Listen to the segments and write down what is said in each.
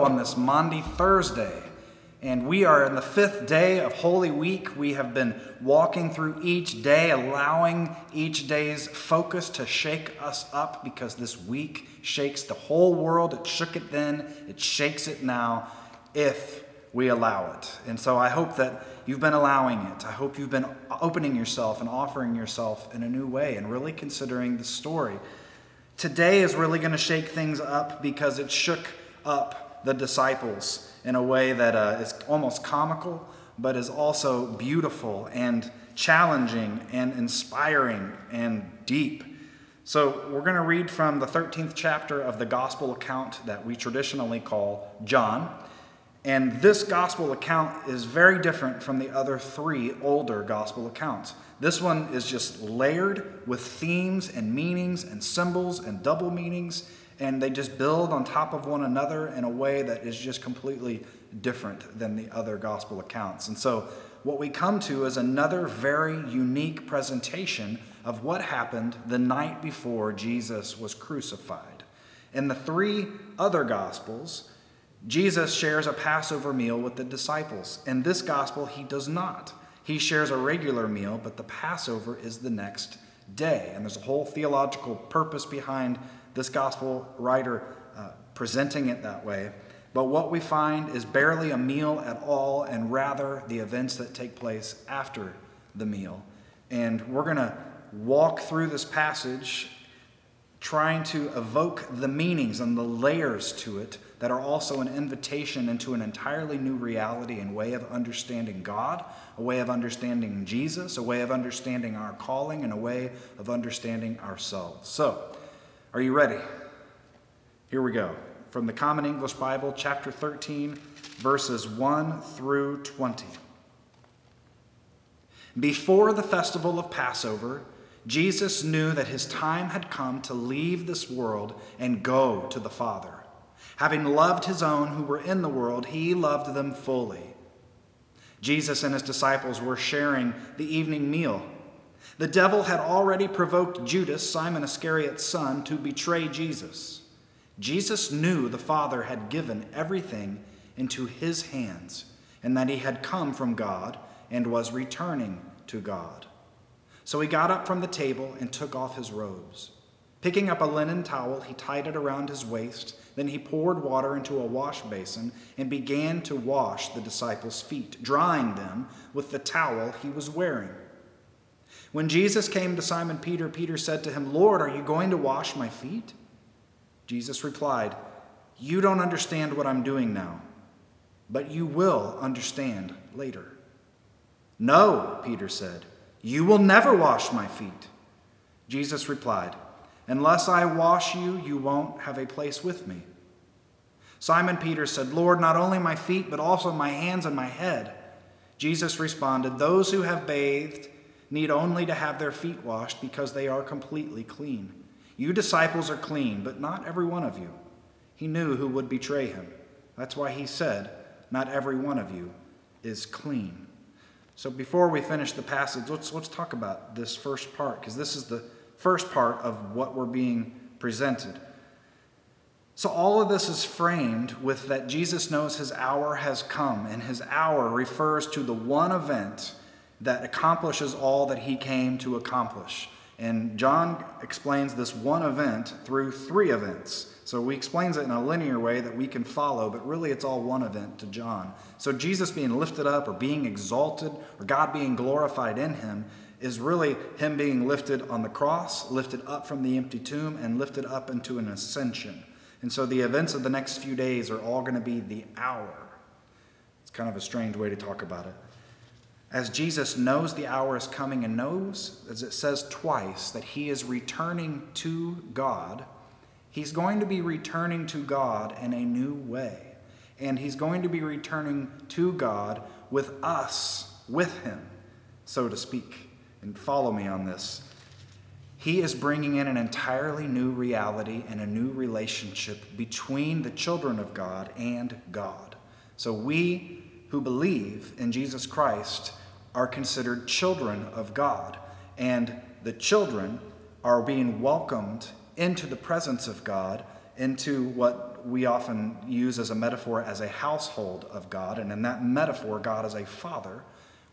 On this Maundy Thursday. And we are in the fifth day of Holy Week. We have been walking through each day, allowing each day's focus to shake us up because this week shakes the whole world. It shook it then, it shakes it now, if we allow it. And so I hope that you've been allowing it. I hope you've been opening yourself and offering yourself in a new way and really considering the story. Today is really going to shake things up because it shook up the disciples in a way that uh, is almost comical, but is also beautiful and challenging and inspiring and deep. So, we're going to read from the 13th chapter of the gospel account that we traditionally call John. And this gospel account is very different from the other three older gospel accounts. This one is just layered with themes and meanings and symbols and double meanings and they just build on top of one another in a way that is just completely different than the other gospel accounts. And so, what we come to is another very unique presentation of what happened the night before Jesus was crucified. In the three other gospels, Jesus shares a Passover meal with the disciples. In this gospel, he does not. He shares a regular meal, but the Passover is the next day. And there's a whole theological purpose behind this gospel writer uh, presenting it that way. But what we find is barely a meal at all, and rather the events that take place after the meal. And we're going to walk through this passage trying to evoke the meanings and the layers to it that are also an invitation into an entirely new reality and way of understanding God, a way of understanding Jesus, a way of understanding our calling, and a way of understanding ourselves. So, are you ready? Here we go. From the Common English Bible, chapter 13, verses 1 through 20. Before the festival of Passover, Jesus knew that his time had come to leave this world and go to the Father. Having loved his own who were in the world, he loved them fully. Jesus and his disciples were sharing the evening meal. The devil had already provoked Judas, Simon Iscariot's son, to betray Jesus. Jesus knew the Father had given everything into his hands and that he had come from God and was returning to God. So he got up from the table and took off his robes. Picking up a linen towel, he tied it around his waist. Then he poured water into a wash basin and began to wash the disciples' feet, drying them with the towel he was wearing. When Jesus came to Simon Peter, Peter said to him, Lord, are you going to wash my feet? Jesus replied, You don't understand what I'm doing now, but you will understand later. No, Peter said, You will never wash my feet. Jesus replied, Unless I wash you, you won't have a place with me. Simon Peter said, Lord, not only my feet, but also my hands and my head. Jesus responded, Those who have bathed, need only to have their feet washed because they are completely clean. You disciples are clean, but not every one of you. He knew who would betray him. That's why he said, Not every one of you is clean. So before we finish the passage, let's, let's talk about this first part, because this is the first part of what we're being presented. So, all of this is framed with that Jesus knows his hour has come, and his hour refers to the one event that accomplishes all that he came to accomplish. And John explains this one event through three events. So he explains it in a linear way that we can follow, but really it's all one event to John. So Jesus being lifted up or being exalted or God being glorified in him is really him being lifted on the cross, lifted up from the empty tomb, and lifted up into an ascension. And so the events of the next few days are all going to be the hour. It's kind of a strange way to talk about it as Jesus knows the hour is coming and knows, as it says twice, that he is returning to God, he's going to be returning to God in a new way. And he's going to be returning to God with us, with him, so to speak. And follow me on this. He is bringing in an entirely new reality and a new relationship between the children of God and God. So we who believe in Jesus Christ are considered children of God, and the children are being welcomed into the presence of God into what we often use as a metaphor as a household of God. And in that metaphor, God is a father.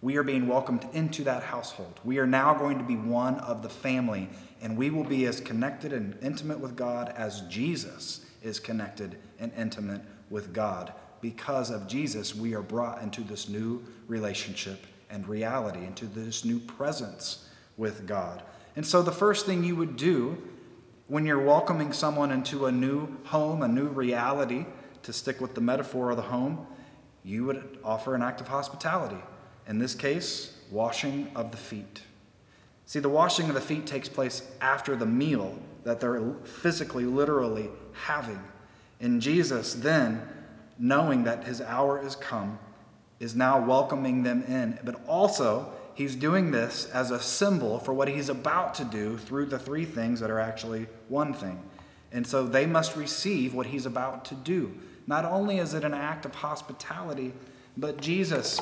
We are being welcomed into that household. We are now going to be one of the family, and we will be as connected and intimate with God as Jesus is connected and intimate with God. Because of Jesus, we are brought into this new relationship and reality, into this new presence with God. And so, the first thing you would do when you're welcoming someone into a new home, a new reality, to stick with the metaphor of the home, you would offer an act of hospitality. In this case, washing of the feet. See, the washing of the feet takes place after the meal that they're physically, literally having. And Jesus, then, knowing that his hour is come, is now welcoming them in, but also he's doing this as a symbol for what he's about to do through the three things that are actually one thing. And so they must receive what he's about to do. Not only is it an act of hospitality, but Jesus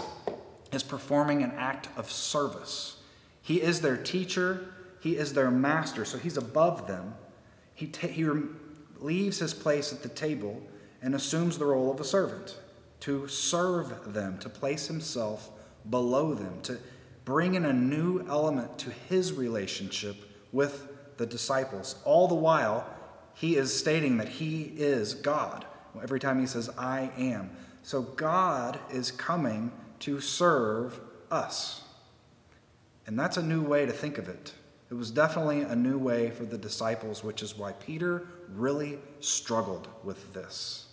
is performing an act of service. He is their teacher, he is their master, so he's above them. He, ta- he leaves his place at the table and assumes the role of a servant to serve them, to place himself below them, to bring in a new element to his relationship with the disciples. All the while, he is stating that he is God. Every time he says, I am. So God is coming to serve us. And that's a new way to think of it. It was definitely a new way for the disciples, which is why Peter really struggled with this.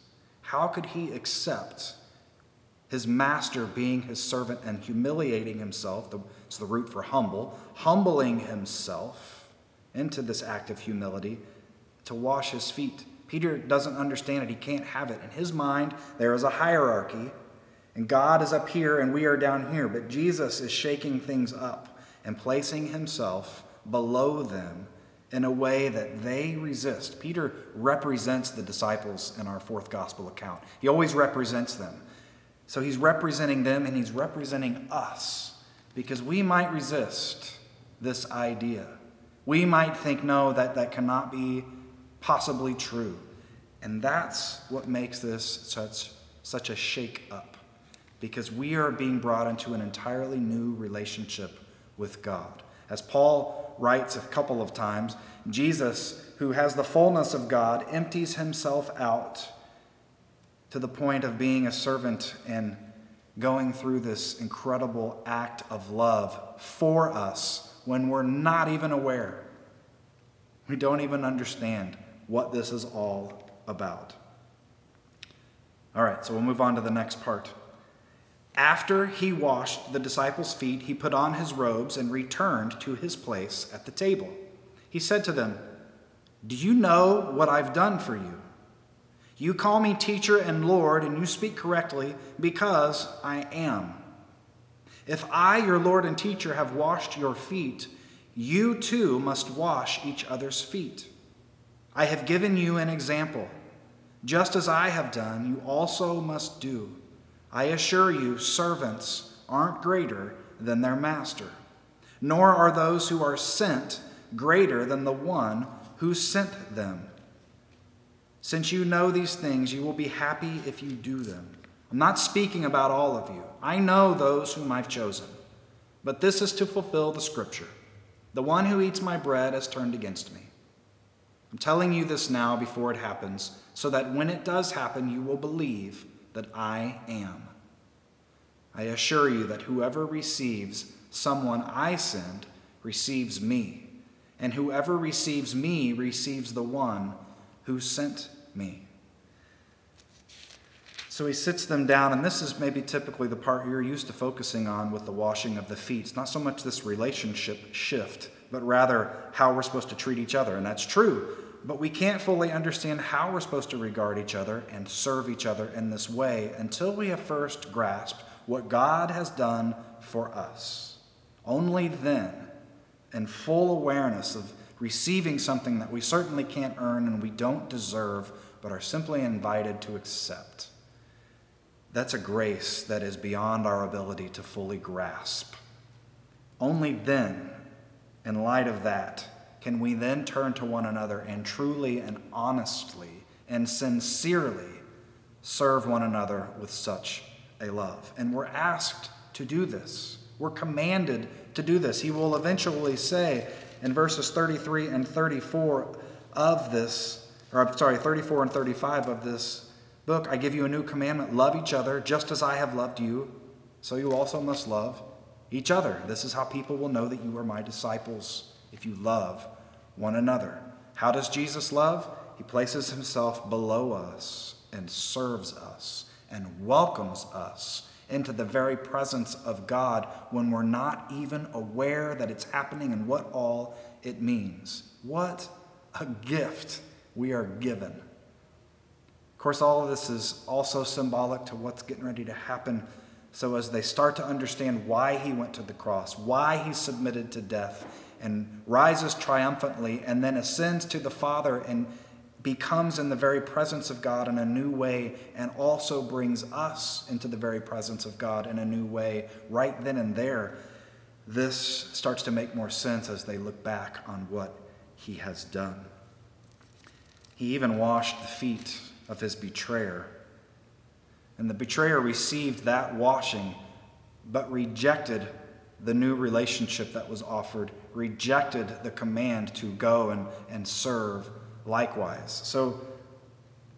How could he accept his master being his servant and humiliating himself, it's the root for humble, humbling himself into this act of humility to wash his feet. Peter doesn't understand it. He can't have it. In his mind, there is a hierarchy, and God is up here and we are down here. But Jesus is shaking things up and placing himself below them in a way that they resist. Peter represents the disciples in our fourth gospel account, he always represents them. So he's representing them and he's representing us because we might resist this idea. We might think, no, that, that cannot be possibly true. And that's what makes this such, such a shake up because we are being brought into an entirely new relationship with God. As Writes a couple of times, Jesus, who has the fullness of God, empties himself out to the point of being a servant and going through this incredible act of love for us when we're not even aware. We don't even understand what this is all about. All right, so we'll move on to the next part. After he washed the disciples' feet, he put on his robes and returned to his place at the table. He said to them, Do you know what I've done for you? You call me teacher and Lord, and you speak correctly because I am. If I, your Lord and teacher, have washed your feet, you too must wash each other's feet. I have given you an example. Just as I have done, you also must do. I assure you, servants aren't greater than their master, nor are those who are sent greater than the one who sent them. Since you know these things, you will be happy if you do them. I'm not speaking about all of you. I know those whom I've chosen. But this is to fulfill the scripture The one who eats my bread has turned against me. I'm telling you this now before it happens, so that when it does happen, you will believe that I am. I assure you that whoever receives someone I send receives me, and whoever receives me receives the one who sent me. So he sits them down, and this is maybe typically the part you're used to focusing on with the washing of the feet. It's not so much this relationship shift, but rather how we're supposed to treat each other. And that's true, but we can't fully understand how we're supposed to regard each other and serve each other in this way until we have first grasped what God has done for us. Only then, in full awareness of receiving something that we certainly can't earn and we don't deserve, but are simply invited to accept. That's a grace that is beyond our ability to fully grasp. Only then, in light of that, can we then turn to one another and truly and honestly and sincerely serve one another with such a love. And we're asked to do this. We're commanded to do this. He will eventually say in verses 33 and 34 of this, or I'm sorry, 34 and 35 of this book, I give you a new commandment love each other just as I have loved you, so you also must love each other. This is how people will know that you are my disciples if you love one another. How does Jesus love? He places himself below us and serves us and welcomes us into the very presence of God when we're not even aware that it's happening and what all it means. What a gift we are given. Of course, all of this is also symbolic to what's getting ready to happen. So, as they start to understand why he went to the cross, why he submitted to death, and rises triumphantly, and then ascends to the Father and becomes in the very presence of God in a new way and also brings us into the very presence of God in a new way right then and there. This starts to make more sense as they look back on what he has done. He even washed the feet of his betrayer. And the betrayer received that washing, but rejected the new relationship that was offered, rejected the command to go and, and serve likewise. So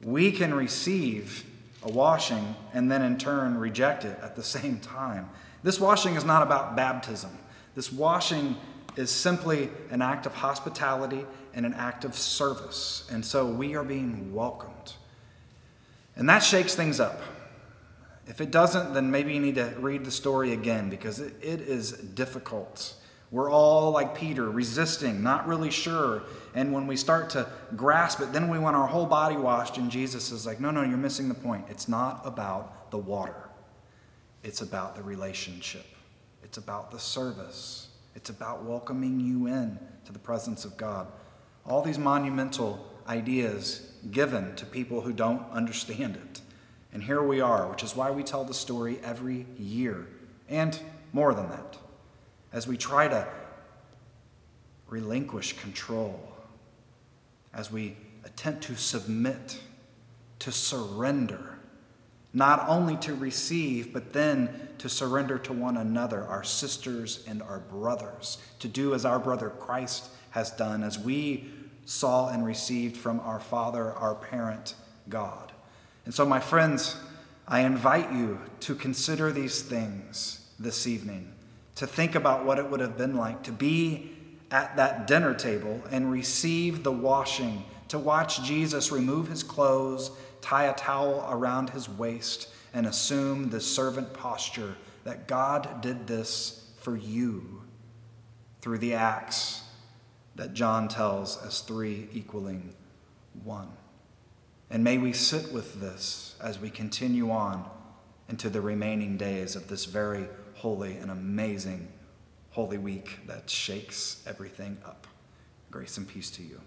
we can receive a washing and then in turn reject it at the same time. This washing is not about baptism. This washing is simply an act of hospitality and an act of service. And so we are being welcomed. And that shakes things up. If it doesn't, then maybe you need to read the story again because it, it is difficult. We're all like Peter, resisting, not really sure. And when we start to grasp it, then we want our whole body washed. And Jesus is like, no, no, you're missing the point. It's not about the water, it's about the relationship, it's about the service, it's about welcoming you in to the presence of God. All these monumental ideas given to people who don't understand it. And here we are, which is why we tell the story every year, and more than that as we try to relinquish control, as we attempt to submit, to surrender, not only to receive, but then to surrender to one another, our sisters and our brothers, to do as our brother Christ has done, as we saw and received from our Father, our parent, God. And so, my friends, I invite you to consider these things this evening to think about what it would have been like to be at that dinner table and receive the washing, to watch Jesus remove his clothes, tie a towel around his waist, and assume the servant posture that God did this for you through the acts that John tells as three equaling one. And may we sit with this as we continue on into the remaining days of this very holy and amazing Holy Week that shakes everything up. Grace and peace to you.